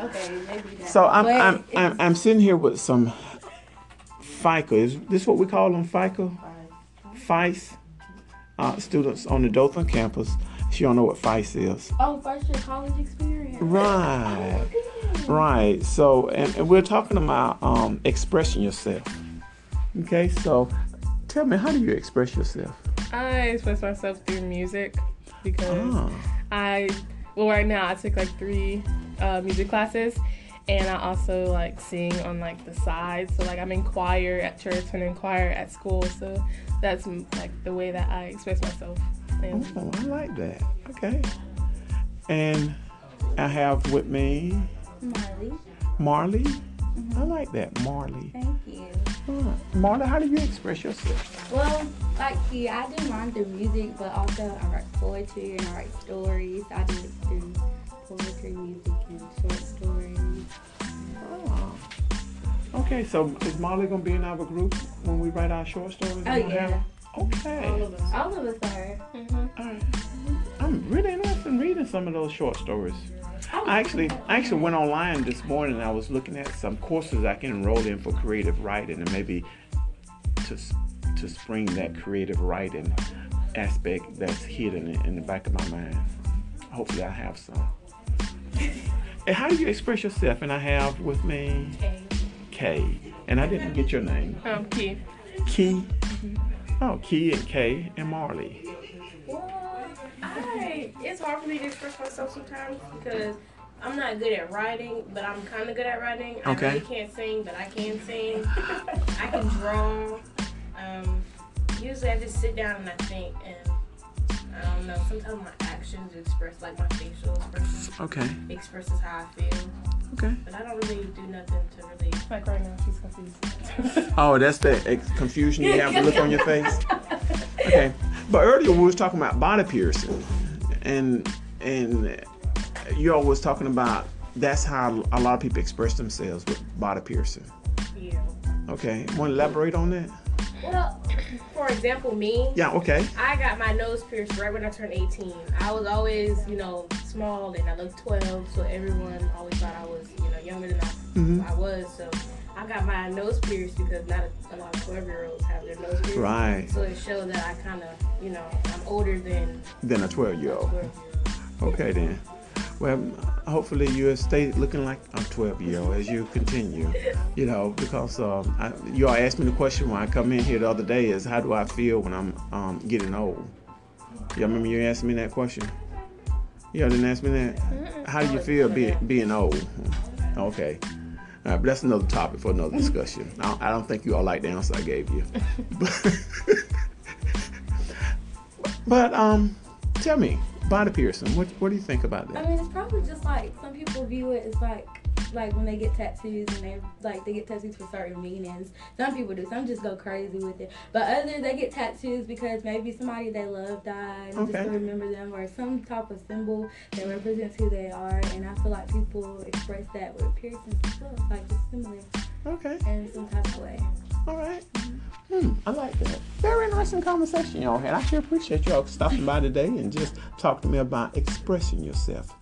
Okay, maybe that. So I'm But I'm, I'm I'm sitting here with some FICA. Is this what we call them FICA? FICE uh, students on the Dothan campus. She don't know what FICE is. Oh, first year college experience. Right. Right. So and, and we're talking about um, expressing yourself. Okay. So tell me, how do you express yourself? I express myself through music because Ah. I, well, right now I took like three uh, music classes, and I also like sing on like the side. So like I'm in choir at church and in choir at school. So that's like the way that I express myself. And Oh, I like that. Okay. And I have with me Marley, Marley. I like that, Marley. thank you. Alright. Marley, how do you express yourself? Well, like you, I do mine through music, but also I write poetry and I write stories. I do it through poetry, music, Okay, so is Molly gonna be in our group when we write our short stories? Oh, yeah. have- Okay. All of us. All of us are. Mm-hmm. Alright. I'm really interested in reading some of those short stories. I actually, I actually went online this morning. and I was looking at some courses I can enroll in for creative writing, and maybe to to spring that creative writing aspect that's hidden in, in the back of my mind. Hopefully, I have some. and how do you express yourself? And I have with me Okay. Kay, and I didn't get your name. um, Keith. Key. Oh, Key and K and Marley. Well, I it's hard for me to express myself sometimes because I'm not good at writing, but I'm kind of good at writing. I Okay. really can't sing, but I can sing. I can draw. Um, usually I just sit down and I think, and I don't know. Sometimes my actions express, like my facial expression Okay. expresses how I feel, Okay. but I don't really do nothing to really. Like right now, she's confused. Oh, that's the ex- confusion you have, the look on your face. Okay, but earlier we was talking about body piercing, and and you all was talking about that's how a lot of people express themselves with body piercing. Yeah. Okay, want to elaborate on that? Well, for example, me. Yeah. Okay. I got my nose pierced right when I turned 18. I was always, you know, small and I looked 12, so everyone always thought I was, you know, younger than I, Mhm. I was. So I got my nose pierced because not a, a lot of 12 year olds have their nose pierced. Right. So it showed that I kind of, you know, I'm older than Then a 12-year-old. 12 year old. Okay then. Well, hopefully you'll stay looking like a 12 year old as you continue. You know, because um, I, you all asked me the question when I come in here the other day is how do I feel when I'm um, getting old? Y'all remember you asked me that question? Y'all didn't ask me that? How do you feel being being old? Okay. All right, but that's another topic for another discussion. I don't, I don't think you all like the answer I gave you. but, but um, tell me, body piercing. What what do you think about that? I mean, it's probably just like some people view it as like like when they get tattoos and they like they get tattoos for certain meanings. Some people do. Some just go crazy with it. But others they get tattoos because maybe somebody they love died Okay. just to remember them or some type of symbol that represents who they are. And I feel like people express that with piercings as well, like just similar Okay, in some type of way. all right. Hmm, I like that. Very interesting conversation y'all had. I sure appreciate y'all stopping by today and just talking to me about expressing yourself.